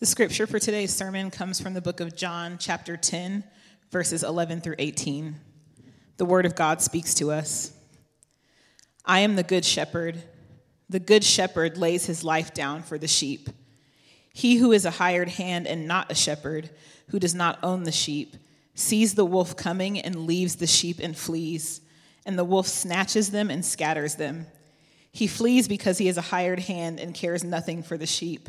The scripture for today's sermon comes from the book of John, chapter 10, verses 11 through 18. The word of God speaks to us. I am the good shepherd. The good shepherd lays his life down for the sheep. He who is a hired hand and not a shepherd, who does not own the sheep, sees the wolf coming and leaves the sheep and flees, and the wolf snatches them and scatters them. He flees because he is a hired hand and cares nothing for the sheep.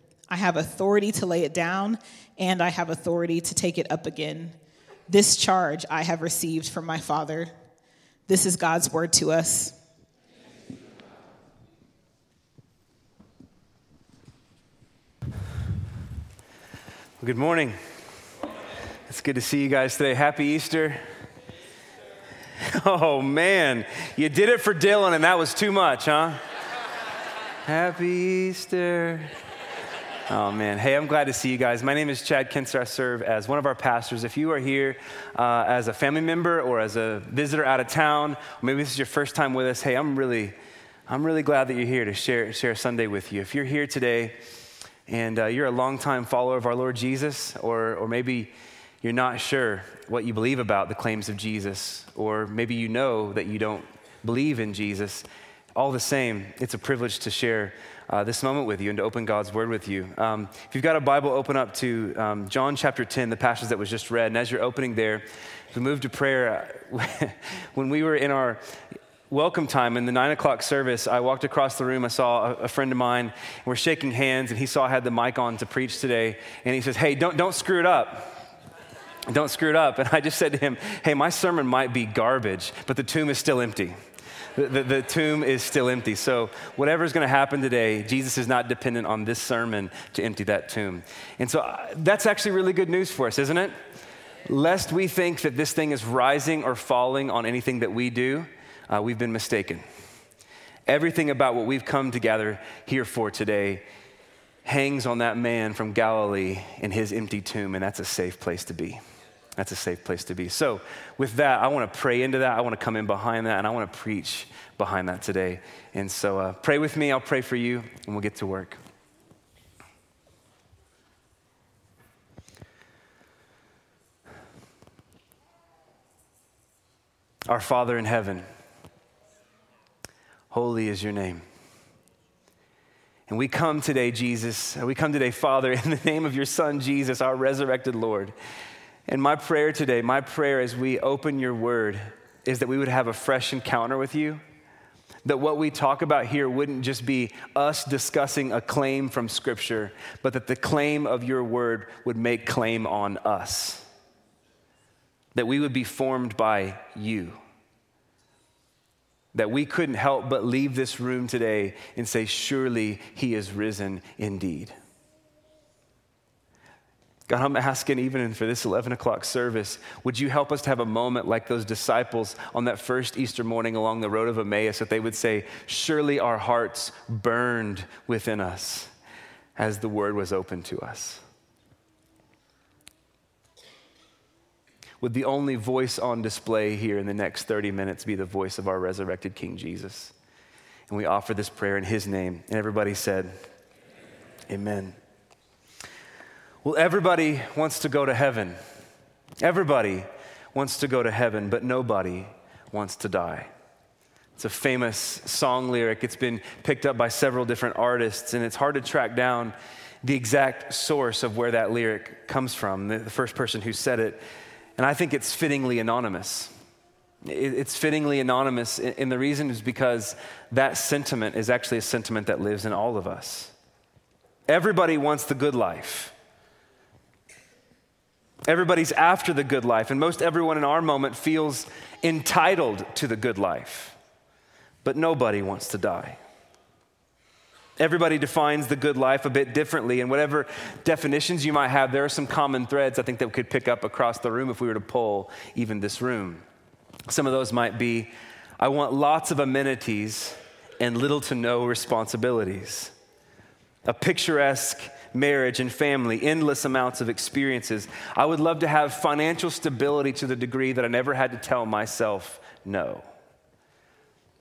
I have authority to lay it down, and I have authority to take it up again. This charge I have received from my Father. This is God's word to us. Good morning. It's good to see you guys today. Happy Easter. Oh man, you did it for Dylan and that was too much, huh? Happy Easter. Oh man, hey, I'm glad to see you guys. My name is Chad Kinster. I serve as one of our pastors. If you are here uh, as a family member or as a visitor out of town, maybe this is your first time with us, hey, I'm really, I'm really glad that you're here to share, share Sunday with you. If you're here today and uh, you're a longtime follower of our Lord Jesus, or, or maybe you're not sure what you believe about the claims of Jesus, or maybe you know that you don't believe in Jesus, all the same, it's a privilege to share uh, this moment with you and to open God's word with you. Um, if you've got a Bible, open up to um, John chapter 10, the passage that was just read. And as you're opening there, we move to prayer. when we were in our welcome time in the nine o'clock service, I walked across the room. I saw a, a, friend of mine. And we're shaking hands, and he saw I had the mic on to preach today. And he says, Hey, don't, don't screw it up. Don't screw it up. And I just said to him, Hey, my sermon might be garbage, but the tomb is still empty. The, the, tomb is still empty. So, whatever's going to happen today, Jesus is not dependent on this sermon to empty that tomb. And so, uh, that's actually really good news for us, isn't it? Lest we think that this thing is rising or falling on anything that we do, uh, we've been mistaken. Everything about what we've come together here for today hangs on that man from Galilee in his empty tomb, and that's a safe place to be. That's a safe place to be. So, with that, I want to pray into that. I want to come in behind that, and I want to preach behind that today. And so, uh, pray with me. I'll pray for you, and we'll get to work. Our Father in heaven, holy is your name. And we come today, Jesus, we come today, Father, in the name of your Son, Jesus, our resurrected Lord. And my prayer today, my prayer as we open your word, is that we would have a fresh encounter with you. That what we talk about here wouldn't just be us discussing a claim from Scripture, but that the claim of your word would make claim on us. That we would be formed by you. That we couldn't help but leave this room today and say, Surely he is risen indeed. God, I'm asking even for this 11 o'clock service, would you help us to have a moment like those disciples on that first Easter morning along the road of Emmaus that they would say, Surely our hearts burned within us as the word was open to us. Would the only voice on display here in the next 30 minutes be the voice of our resurrected King Jesus? And we offer this prayer in his name. And everybody said, Amen. Well, everybody wants to go to heaven. Everybody wants to go to heaven, but nobody wants to die. It's a famous song lyric. It's been picked up by several different artists, and it's hard to track down the exact source of where that lyric comes from, the, first person who said it. And I think it's fittingly anonymous. It's fittingly anonymous, and the reason is because that sentiment is actually a sentiment that lives in all of us. Everybody wants the good life. Everybody's after the good life, and most everyone in our moment feels entitled to the good life. But nobody wants to die. Everybody defines the good life a bit differently, and whatever definitions you might have, there are some common threads I think that we could pick up across the room if we were to poll even this room. Some of those might be I want lots of amenities and little to no responsibilities, a picturesque marriage and family, endless amounts of experiences. I would love to have financial stability to the degree that I never had to tell myself no.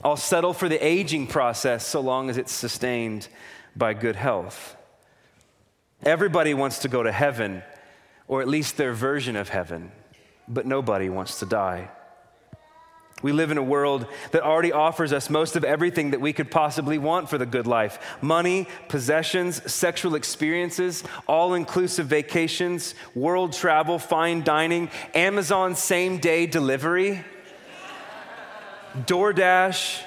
I'll settle for the aging process so long as it's sustained by good health. Everybody wants to go to heaven, or at least their version of heaven, but nobody wants to die. We live in a world that already offers us most of everything that we could possibly want for the good life money, possessions, sexual experiences, all inclusive vacations, world travel, fine dining, Amazon same day delivery. DoorDash,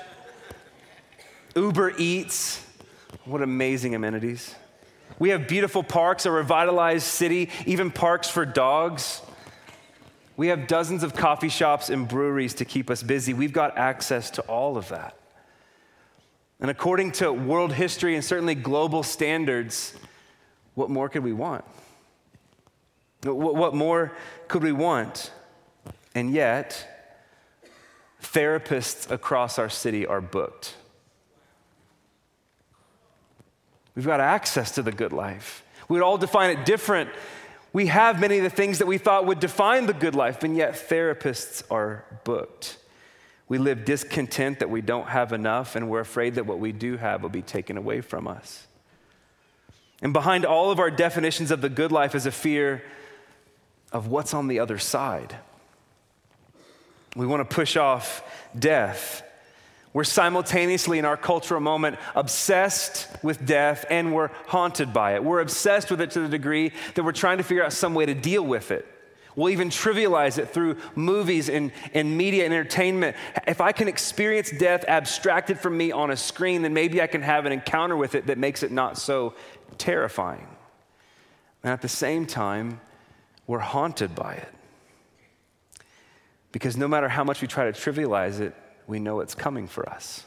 Uber Eats. What amazing amenities. We have beautiful parks, a revitalized city, even parks for dogs. We have dozens of coffee shops and breweries to keep us busy. We've got access to all of that. And according to world history and certainly global standards, what more could we want? What more could we want? And yet, therapists across our city are booked. We've got access to the good life. We would all define it different. We have many of the things that we thought would define the good life, and yet therapists are booked. We live discontent that we don't have enough, and we're afraid that what we do have will be taken away from us. And behind all of our definitions of the good life is a fear of what's on the other side. We want to push off death. We're simultaneously in our cultural moment obsessed with death and we're haunted by it. We're obsessed with it to the degree that we're trying to figure out some way to deal with it. We'll even trivialize it through movies and, and media and entertainment. If I can experience death abstracted from me on a screen, then maybe I can have an encounter with it that makes it not so terrifying. And at the same time, we're haunted by it. Because no matter how much we try to trivialize it, we know it's coming for us.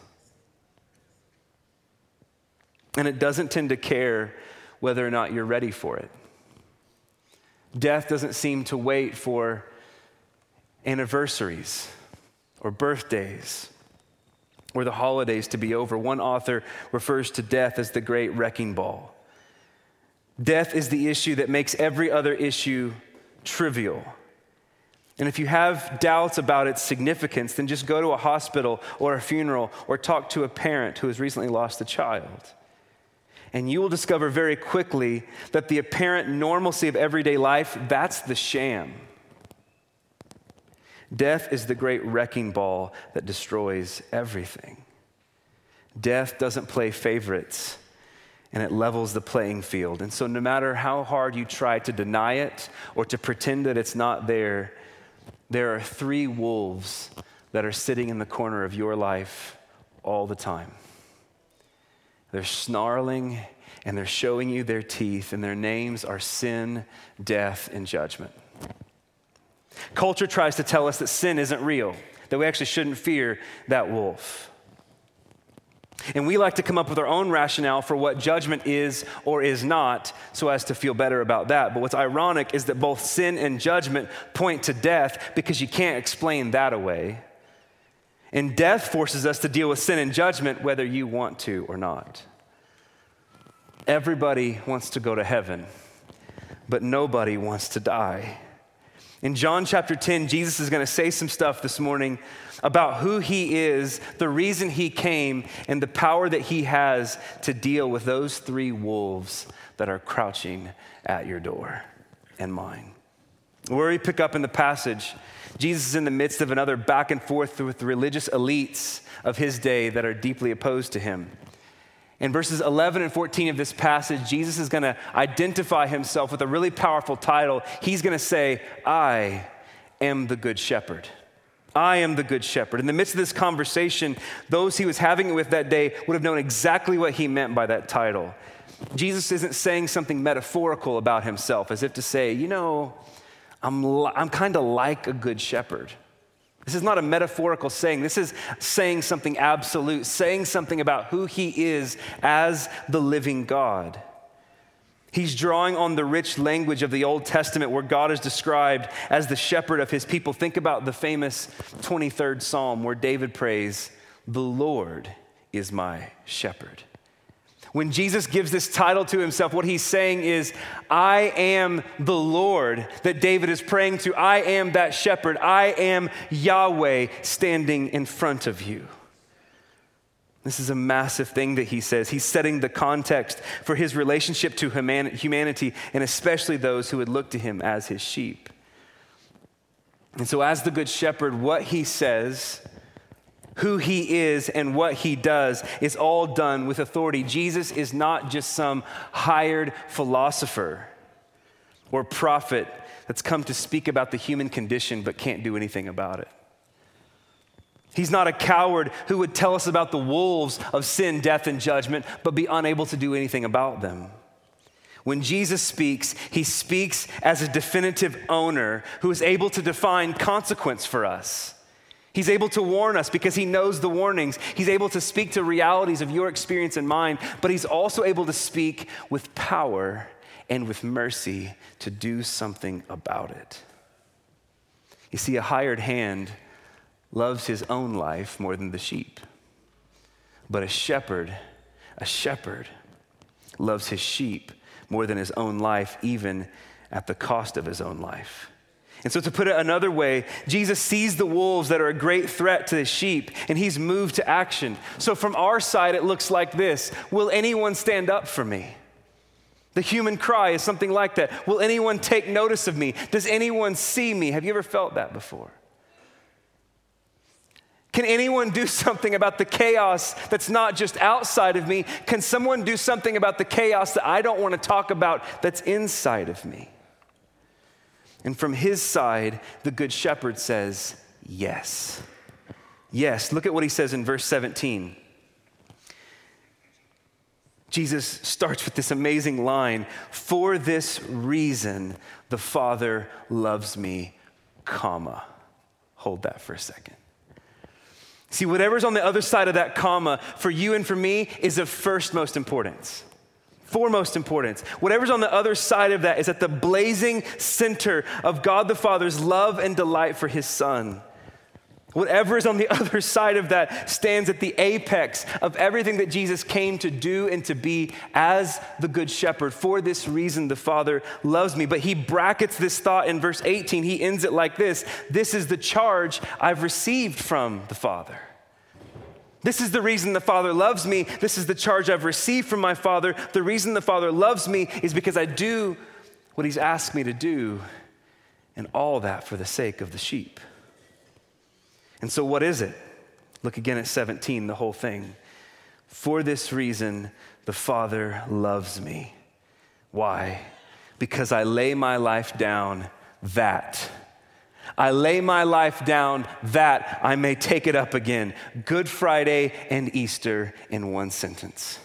And it doesn't tend to care whether or not you're ready for it. Death doesn't seem to wait for anniversaries or birthdays or the holidays to be over. One author refers to death as the great wrecking ball. Death is the issue that makes every other issue trivial. And if you have doubts about its significance, then just go to a hospital or a funeral or talk to a parent who has recently lost a child. And you will discover very quickly that the apparent normalcy of everyday life, that's the sham. Death is the great wrecking ball that destroys everything. Death doesn't play favorites and it levels the playing field. And so, no matter how hard you try to deny it or to pretend that it's not there, there are three wolves that are sitting in the corner of your life all the time. They're snarling and they're showing you their teeth, and their names are sin, death, and judgment. Culture tries to tell us that sin isn't real, that we actually shouldn't fear that wolf. And we like to come up with our own rationale for what judgment is or is not so as to feel better about that. But what's ironic is that both sin and judgment point to death because you can't explain that away. And death forces us to deal with sin and judgment whether you want to or not. Everybody wants to go to heaven, but nobody wants to die. In John chapter 10, Jesus is going to say some stuff this morning about who he is, the reason he came, and the power that he has to deal with those three wolves that are crouching at your door and mine. Where we pick up in the passage, Jesus is in the midst of another back and forth with the religious elites of his day that are deeply opposed to him. In verses 11 and 14 of this passage, Jesus is going to identify himself with a really powerful title. He's going to say, I am the good shepherd. I am the good shepherd. In the midst of this conversation, those he was having it with that day would have known exactly what he meant by that title. Jesus isn't saying something metaphorical about himself, as if to say, you know, I'm, I'm kind of like a good shepherd. This is not a metaphorical saying. This is saying something absolute, saying something about who he is as the living God. He's drawing on the rich language of the Old Testament where God is described as the shepherd of his people. Think about the famous 23rd Psalm where David prays, The Lord is my shepherd. When Jesus gives this title to himself, what he's saying is, I am the Lord that David is praying to. I am that shepherd. I am Yahweh standing in front of you. This is a massive thing that he says. He's setting the context for his relationship to humanity, and especially those who would look to him as his sheep. And so, as the good shepherd, what he says who he is and what he does is all done with authority. Jesus is not just some hired philosopher or prophet that's come to speak about the human condition but can't do anything about it. He's not a coward who would tell us about the wolves of sin, death, and judgment, but be unable to do anything about them. When Jesus speaks, he speaks as a definitive owner who is able to define consequence for us. He's able to warn us because he knows the warnings. He's able to speak to realities of your experience and mine, but he's also able to speak with power and with mercy to do something about it. You see, a hired hand loves his own life more than the sheep, but a shepherd, a shepherd, loves his sheep more than his own life, even at the cost of his own life. And so, to put it another way, Jesus sees the wolves that are a great threat to the sheep, and he's moved to action. So, from our side, it looks like this Will anyone stand up for me? The human cry is something like that. Will anyone take notice of me? Does anyone see me? Have you ever felt that before? Can anyone do something about the chaos that's not just outside of me? Can someone do something about the chaos that I don't want to talk about that's inside of me? And from his side, the good shepherd says, Yes. Yes. Look at what he says in verse 17. Jesus starts with this amazing line For this reason, the Father loves me, comma. Hold that for a second. See, whatever's on the other side of that comma for you and for me is of first most importance foremost importance. Whatever's on the other side of that is at the blazing center of God the Father's love and delight for his Son. Whatever is on the other side of that stands at the apex of everything that Jesus came to do and to be as the Good Shepherd. For this reason, the Father loves me. But he brackets this thought in verse 18. He ends it like this This is the charge I've received from the Father. This is the reason the Father loves me. This is the charge I've received from my Father. The reason the Father loves me is because I do what He's asked me to do, and all that for the sake of the sheep. And so, what is it? Look again at 17, the whole thing. For this reason, the Father loves me. Why? Because I lay my life down that I lay my life down that I may take it up again. Good Friday and Easter in one sentence.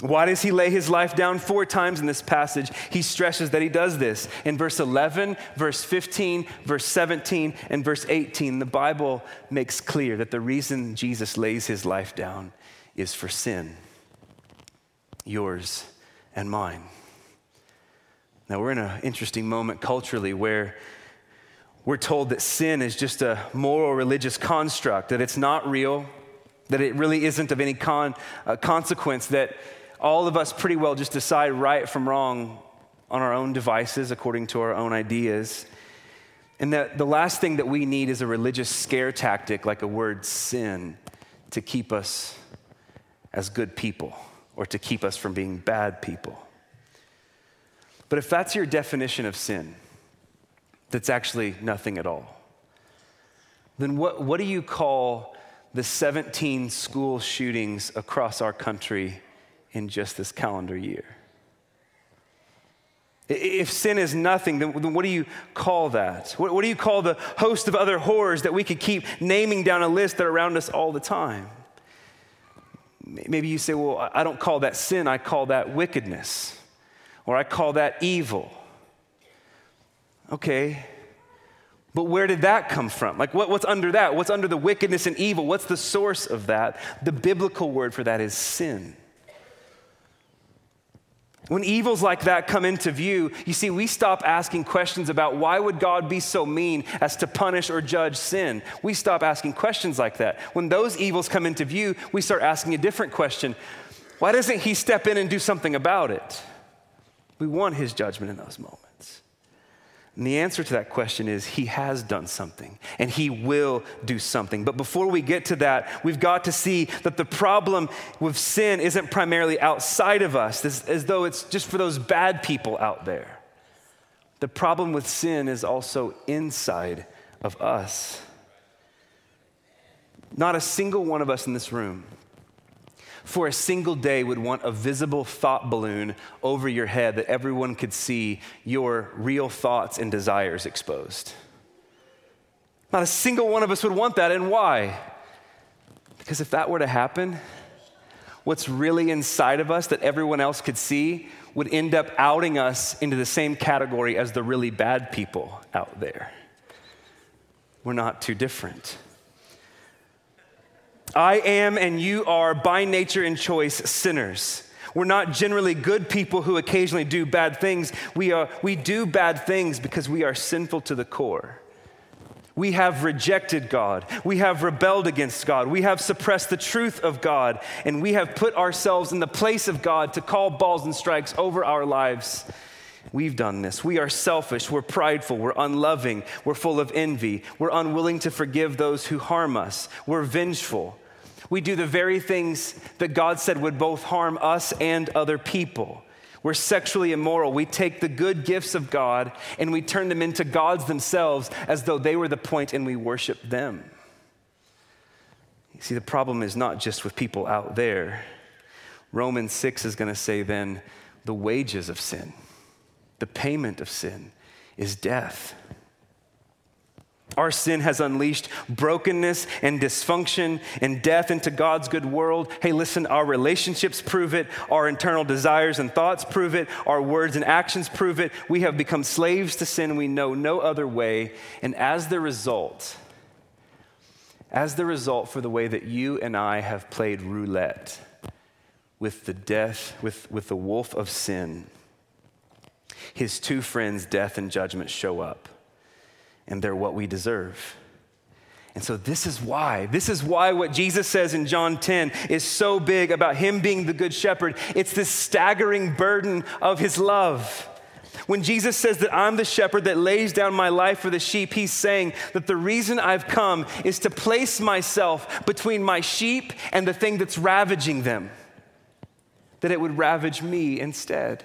Why does he lay his life down four times in this passage? He stresses that he does this. In verse 11, verse 15, verse 17, and verse 18, the Bible makes clear that the reason Jesus lays his life down is for sin, yours and mine. Now, we're in an interesting moment culturally where we're told that sin is just a moral religious construct, that it's not real, that it really isn't of any con, uh, consequence, that all of us pretty well just decide right from wrong on our own devices according to our own ideas. And that the last thing that we need is a religious scare tactic like a word sin to keep us as good people or to keep us from being bad people. But if that's your definition of sin, that's actually nothing at all, then what, what do you call the 17 school shootings across our country in just this calendar year? If sin is nothing, then what do you call that? What, what do you call the host of other horrors that we could keep naming down a list that are around us all the time? Maybe you say, well, I don't call that sin, I call that wickedness, or I call that evil. Okay, But where did that come from? Like, what, what's under that? What's under the wickedness and evil? What's the source of that? The biblical word for that is sin. When evils like that come into view, you see, we stop asking questions about why would God be so mean as to punish or judge sin. We stop asking questions like that. When those evils come into view, we start asking a different question. Why doesn't he step in and do something about it? We want his judgment in those moments. And the answer to that question is He has done something and He will do something. But before we get to that, we've got to see that the problem with sin isn't primarily outside of us, as, as though it's just for those bad people out there. The problem with sin is also inside of us. Not a single one of us in this room for a single day would want a visible thought balloon over your head that everyone could see your real thoughts and desires exposed. Not a single one of us would want that, and why? Because if that were to happen, what's really inside of us that everyone else could see would end up outing us into the same category as the really bad people out there. We're not too different. I am and you are by nature and choice sinners. We're not generally good people who occasionally do bad things. We, are, we do bad things because we are sinful to the core. We have rejected God. We have rebelled against God. We have suppressed the truth of God. And we have put ourselves in the place of God to call balls and strikes over our lives. We've done this. We are selfish. We're prideful. We're unloving. We're full of envy. We're unwilling to forgive those who harm us. We're vengeful. We do the very things that God said would both harm us and other people. We're sexually immoral. We take the good gifts of God and we turn them into gods themselves as though they were the point and we worship them. You see, the problem is not just with people out there. Romans 6 is going to say then the wages of sin, the payment of sin is death. Our sin has unleashed brokenness and dysfunction and death into God's good world. Hey, listen, our relationships prove it. Our internal desires and thoughts prove it. Our words and actions prove it. We have become slaves to sin. We know no other way. And as the result, as the result for the way that you and I have played roulette with the death, with, with the wolf of sin, his two friends, death and judgment, show up and they're what we deserve. And so, this is why, this is why what Jesus says in John 10 is so big about him being the good shepherd. It's this staggering burden of his love. When Jesus says that I'm the shepherd that lays down my life for the sheep, he's saying that the reason I've come is to place myself between my sheep and the thing that's ravaging them, that it would ravage me instead.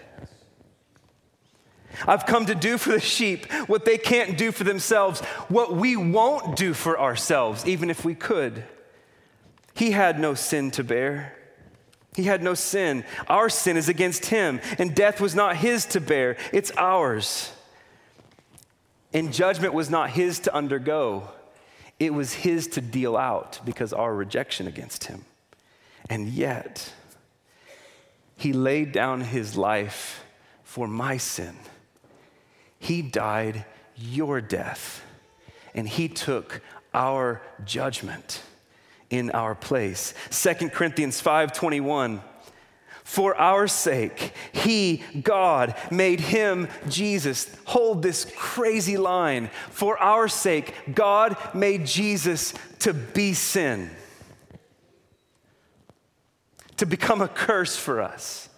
I've come to do for the sheep what they can't do for themselves, what we won't do for ourselves, even if we could. He had no sin to bear. He had no sin. Our sin is against him, and death was not his to bear, it's ours. And judgment was not his to undergo, it was his to deal out because our rejection against him. And yet, he laid down his life for my sin he died your death, and He took our judgment in our place. 2 Corinthians 5:21 For our sake he God made him Jesus hold this crazy line for our sake God made Jesus to be sin to become a curse for us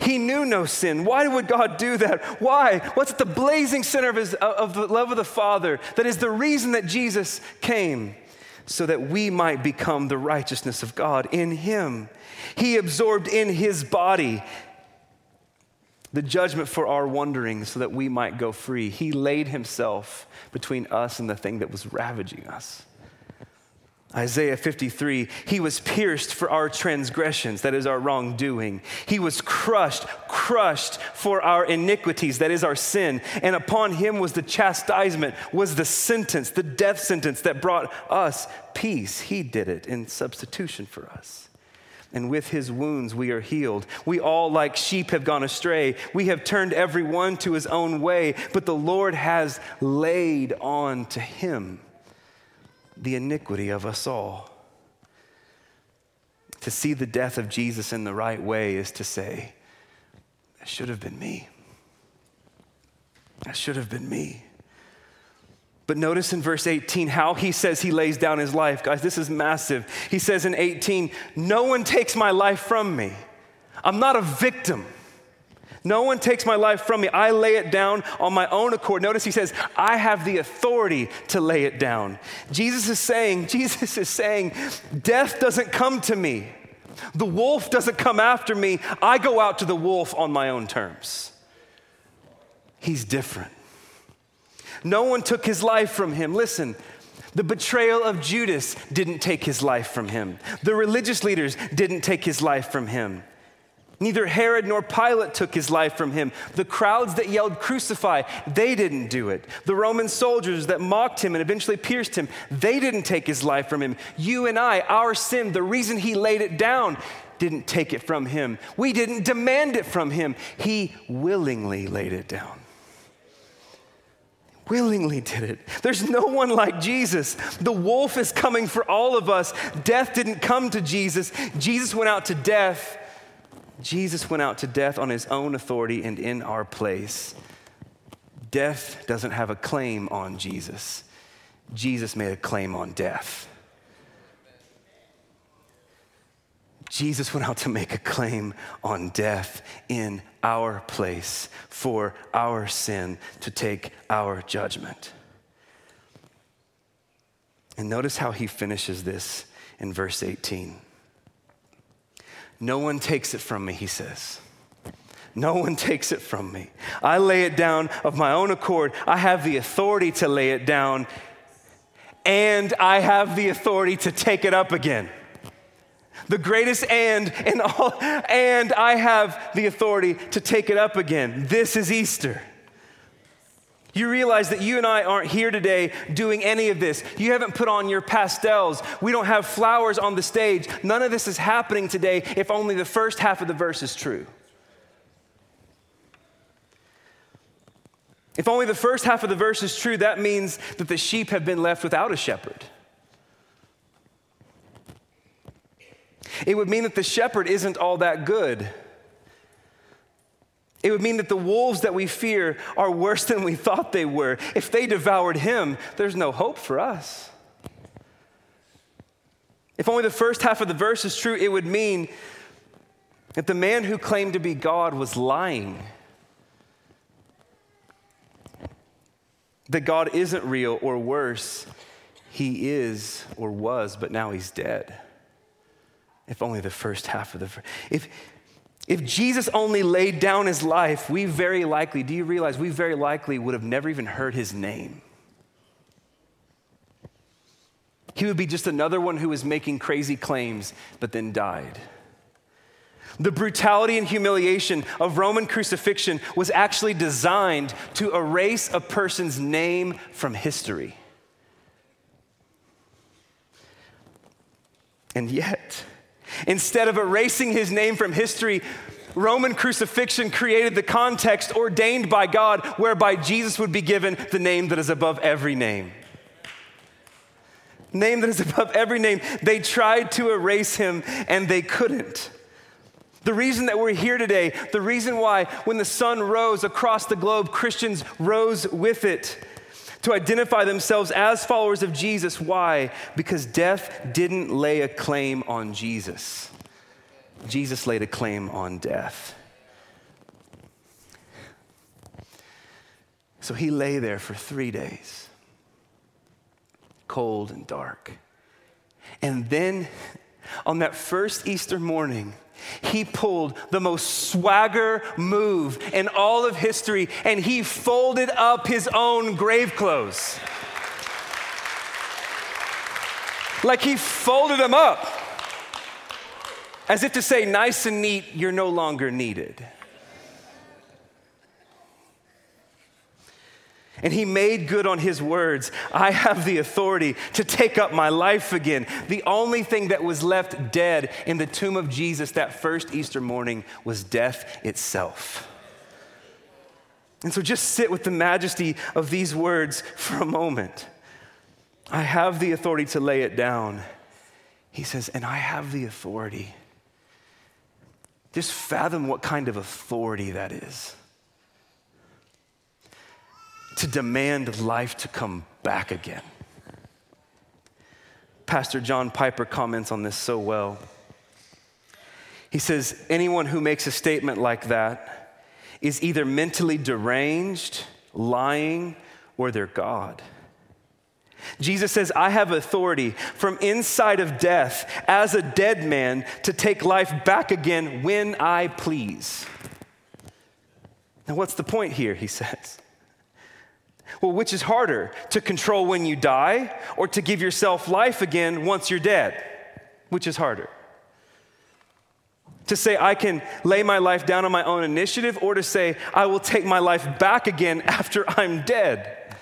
He knew no sin. Why would God do that? Why? What's at the blazing center of, his, of the love of the Father that is the reason that Jesus came? So that we might become the righteousness of God in Him. He absorbed in His body the judgment for our wandering so that we might go free. He laid Himself between us and the thing that was ravaging us. Isaiah 53, he was pierced for our transgressions, that is our wrongdoing. He was crushed, crushed for our iniquities, that is our sin. And upon him was the chastisement, was the sentence, the death sentence that brought us peace. He did it in substitution for us. and with his wounds we are healed. We all, like sheep, have gone astray. We have turned every one to his own way, but the Lord has laid on to him the iniquity of us all. To see the death of Jesus in the right way is to say, That should have been me. That should have been me. But notice in verse 18 how he says he lays down his life. Guys, this is massive. He says in 18, No one takes my life from me. I'm not a victim. No one takes my life from me. I lay it down on my own accord. Notice he says, I have the authority to lay it down. Jesus is saying, Jesus is saying, death doesn't come to me. The wolf doesn't come after me. I go out to the wolf on my own terms. He's different. No one took his life from him. Listen, the betrayal of Judas didn't take his life from him. The religious leaders didn't take his life from him. Neither Herod nor Pilate took his life from him. The crowds that yelled, Crucify, they didn't do it. The Roman soldiers that mocked him and eventually pierced him, they didn't take his life from him. You and I, our sin, the reason he laid it down, didn't take it from him. We didn't demand it from him. He willingly laid it down willingly did it. There's no one like Jesus. The wolf is coming for all of us. Death didn't come to Jesus, Jesus went out to death. Jesus went out to death on his own authority and in our place. Death doesn't have a claim on Jesus. Jesus made a claim on death. Jesus went out to make a claim on death in our place for our sin to take our judgment. And notice how he finishes this in verse 18. No one takes it from me, he says. No one takes it from me. I lay it down of my own accord. I have the authority to lay it down, and I have the authority to take it up again the greatest and and all and I have the authority to take it up again. This is Easter. You realize that you and I aren't here today doing any of this. You haven't put on your pastels. We don't have flowers on the stage. None of this is happening today if only the first half of the verse is true. If only the first half of the verse is true, that means that the sheep have been left without a shepherd. It would mean that the shepherd isn't all that good. It would mean that the wolves that we fear are worse than we thought they were. If they devoured him, there's no hope for us. If only the first half of the verse is true, it would mean that the man who claimed to be God was lying. That God isn't real, or worse, he is or was, but now he's dead. If only the first half of the if if Jesus only laid down his life, we very likely, do you realize we very likely would have never even heard his name? He would be just another one who was making crazy claims but then died. The brutality and humiliation of Roman crucifixion was actually designed to erase a person's name from history. And yet, Instead of erasing his name from history, Roman crucifixion created the context ordained by God whereby Jesus would be given the name that is above every name. Name that is above every name. They tried to erase him and they couldn't. The reason that we're here today, the reason why when the sun rose across the globe, Christians rose with it to identify themselves as followers of Jesus. Why? Because death didn't lay a claim on Jesus, Jesus laid a claim on death. So he lay there for three days, cold and dark. And then on that first Easter morning, he pulled the most swagger move in all of history and he folded up his own grave clothes. Like he folded them up as if to say, nice and neat, you're no longer needed. And he made good on his words. I have the authority to take up my life again. The only thing that was left dead in the tomb of Jesus that first Easter morning was death itself. And so just sit with the majesty of these words for a moment. I have the authority to lay it down. He says, and I have the authority. Just fathom what kind of authority that is to demand life to come back again. Pastor John Piper comments on this so well. He says, Anyone who makes a statement like that is either mentally deranged, lying, or they're God. Jesus says, I have authority from inside of death as a dead man to take life back again when I please. Now, what's the point here? He says. Well, which is harder, to control when you die or to give yourself life again once you're dead? Which is harder? To say, I can lay my life down on my own initiative, or to say, I will take my life back again after I'm dead?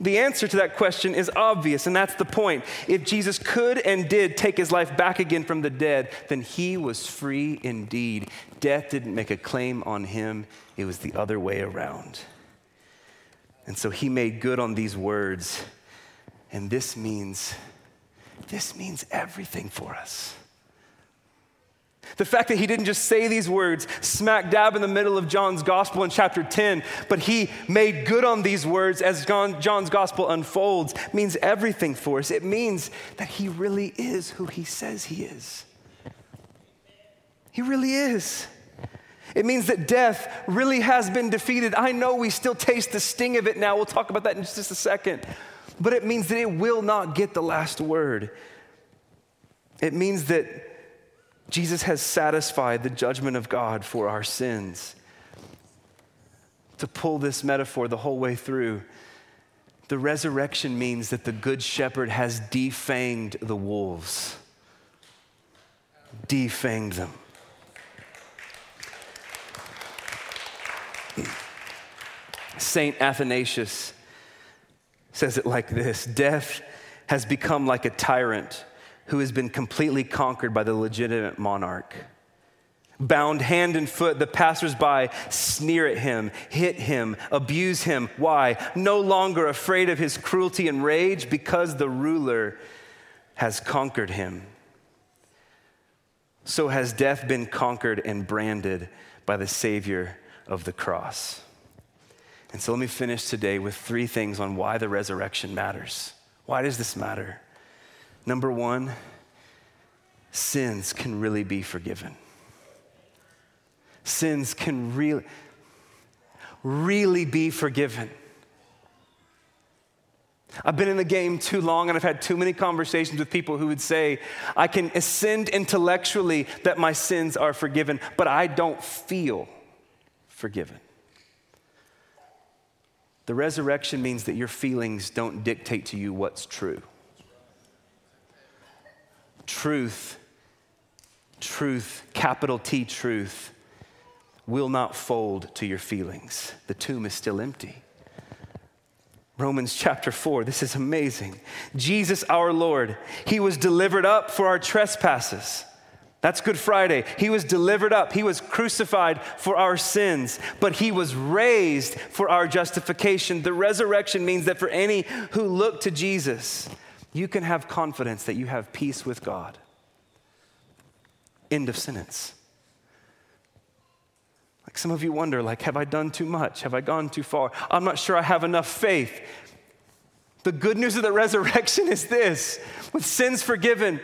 The answer to that question is obvious, and that's the point. If Jesus could and did take his life back again from the dead, then he was free indeed. Death didn't make a claim on him, it was the other way around. And so he made good on these words. And this means, this means everything for us. The fact that he didn't just say these words smack dab in the middle of John's gospel in chapter 10, but he made good on these words as John's gospel unfolds means everything for us. It means that he really is who he says he is. He really is. It means that death really has been defeated. I know we still taste the sting of it now. We'll talk about that in just a second. But it means that it will not get the last word. It means that Jesus has satisfied the judgment of God for our sins. To pull this metaphor the whole way through, the resurrection means that the good shepherd has defanged the wolves, defanged them. Saint Athanasius says it like this Death has become like a tyrant who has been completely conquered by the legitimate monarch. Bound hand and foot, the passersby sneer at him, hit him, abuse him. Why? No longer afraid of his cruelty and rage because the ruler has conquered him. So has death been conquered and branded by the Savior of the cross. And so let me finish today with three things on why the resurrection matters. Why does this matter? Number one, sins can really be forgiven. Sins can really, really be forgiven. I've been in the game too long and I've had too many conversations with people who would say, I can ascend intellectually that my sins are forgiven, but I don't feel forgiven. The resurrection means that your feelings don't dictate to you what's true. Truth, truth, capital T truth, will not fold to your feelings. The tomb is still empty. Romans chapter 4, this is amazing. Jesus our Lord, he was delivered up for our trespasses that's Good Friday. He was delivered up. He was crucified for our sins, but he was raised for our justification. The resurrection means that for any who look to Jesus, you can have confidence that you have peace with God. End of sentence. Like some of you wonder like have I done too much? Have I gone too far? I'm not sure I have enough faith. The good news of the resurrection is this with sins forgiven,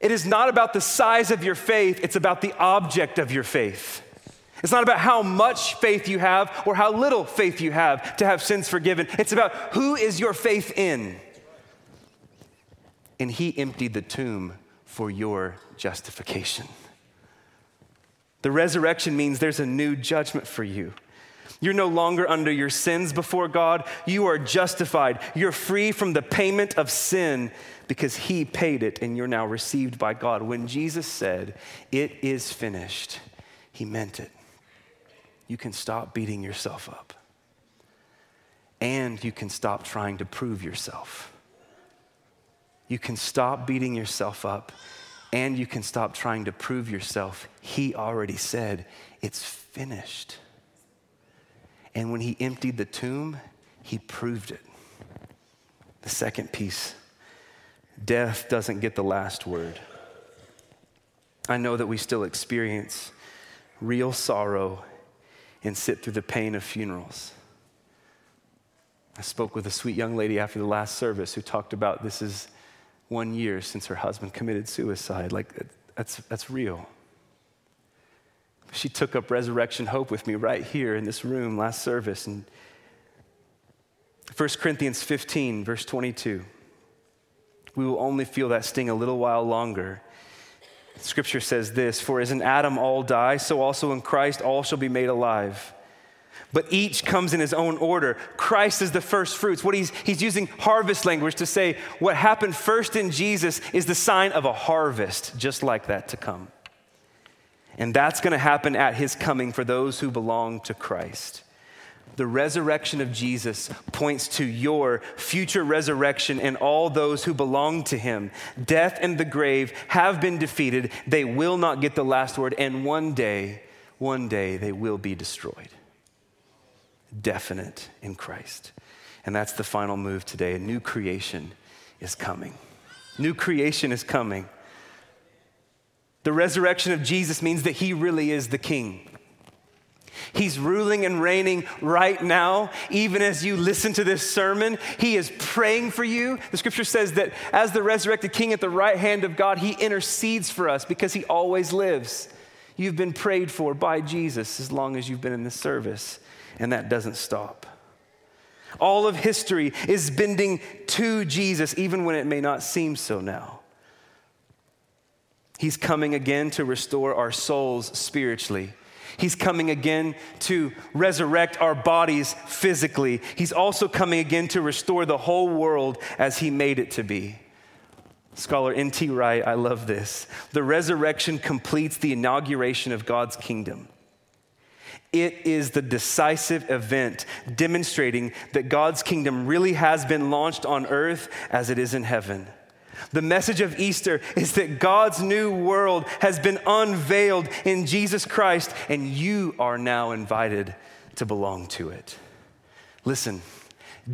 it is not about the size of your faith, it's about the object of your faith. It's not about how much faith you have or how little faith you have to have sins forgiven. It's about who is your faith in. And he emptied the tomb for your justification. The resurrection means there's a new judgment for you. You're no longer under your sins before God. You are justified. You're free from the payment of sin because He paid it and you're now received by God. When Jesus said, It is finished, He meant it. You can stop beating yourself up. and you can stop trying to prove yourself. You can stop beating yourself up and you can stop trying to prove yourself. He already said, It's finished. And when he emptied the tomb, he proved it. The second piece death doesn't get the last word. I know that we still experience real sorrow and sit through the pain of funerals. I spoke with a sweet young lady after the last service who talked about this is one year since her husband committed suicide. Like, that's, that's real. She took up resurrection hope with me right here in this room last service. And 1 Corinthians 15, verse 22. We will only feel that sting a little while longer. Scripture says this For as in Adam all die, so also in Christ all shall be made alive but each comes in his own order. Christ is the first fruits. What he's, he's using harvest language to say what happened first in Jesus is the sign of a harvest, just like that to come. And that's going to happen at his coming for those who belong to Christ. The resurrection of Jesus points to your future resurrection and all those who belong to him. Death and the grave have been defeated. They will not get the last word. And one day, one day, they will be destroyed definite in Christ. And that's the final move today. A new creation is coming. New creation is coming. The resurrection of Jesus means that he really is the king. He's ruling and reigning right now, even as you listen to this sermon. He is praying for you. The scripture says that as the resurrected king at the right hand of God, he intercedes for us because he always lives. You've been prayed for by Jesus as long as you've been in this service and that doesn't stop. All of history is bending to Jesus, even when it may not seem so now. He's coming again to restore our souls spiritually. He's coming again to resurrect our bodies physically. He's also coming again to restore the whole world as He made it to be. Scholar N.T. Wright, I love this. The resurrection completes the inauguration of God's kingdom. It is the decisive event demonstrating that God's kingdom really has been launched on earth as it is in heaven. The message of Easter is that God's new world has been unveiled in Jesus Christ, and you are now invited to belong to it. Listen,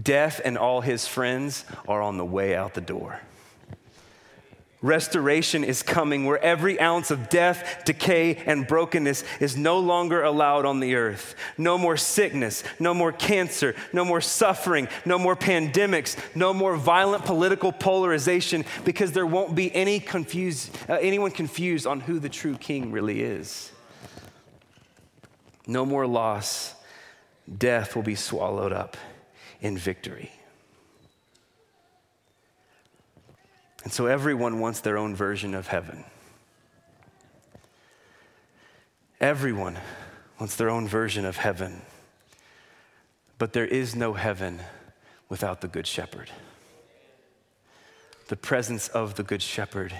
death and all his friends are on the way out the door. Restoration is coming where every ounce of death, decay, and brokenness is no longer allowed on the earth. No more sickness, no more cancer, no more suffering, no more pandemics, no more violent political polarization because there won't be any confused, uh, anyone confused on who the true king really is. No more loss. Death will be swallowed up in victory. And so everyone wants their own version of heaven. Everyone wants their own version of heaven. But there is no heaven without the Good Shepherd. The presence of the Good Shepherd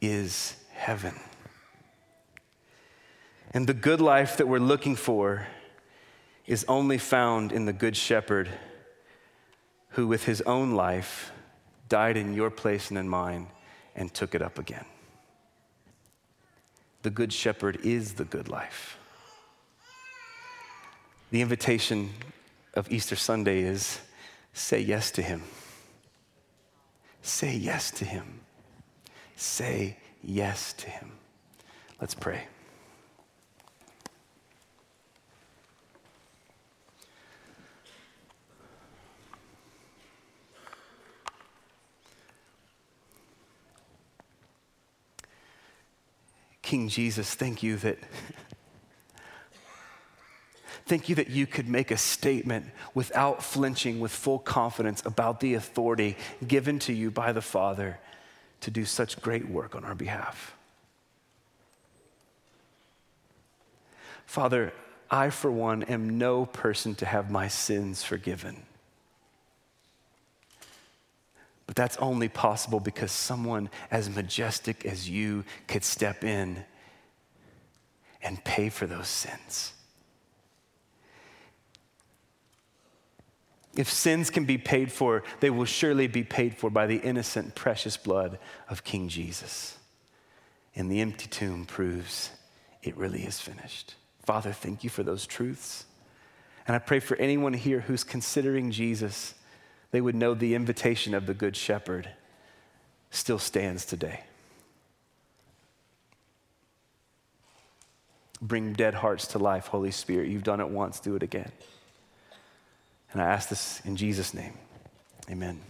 is heaven. And the good life that we're looking for is only found in the Good Shepherd who, with his own life, died in your place and in mine and took it up again. The Good Shepherd is the good life. The invitation of Easter Sunday is say yes to Him. Say yes to Him. Say yes to Him. Let's pray. King Jesus, thank you that. Thank you that you could make a statement without flinching, with full confidence about the authority given to you by the Father to do such great work on our behalf. Father, I, for one, am no person to have my sins forgiven. But that's only possible because someone as majestic as you could step in and pay for those sins. If sins can be paid for, they will surely be paid for by the innocent, precious blood of King Jesus. And the empty tomb proves it really is finished. Father, thank you for those truths. And I pray for anyone here who's considering Jesus, they would know the invitation of the Good Shepherd still stands today. Bring dead hearts to life, Holy Spirit. You've done it once, do it again. And I ask this in Jesus' name. Amen.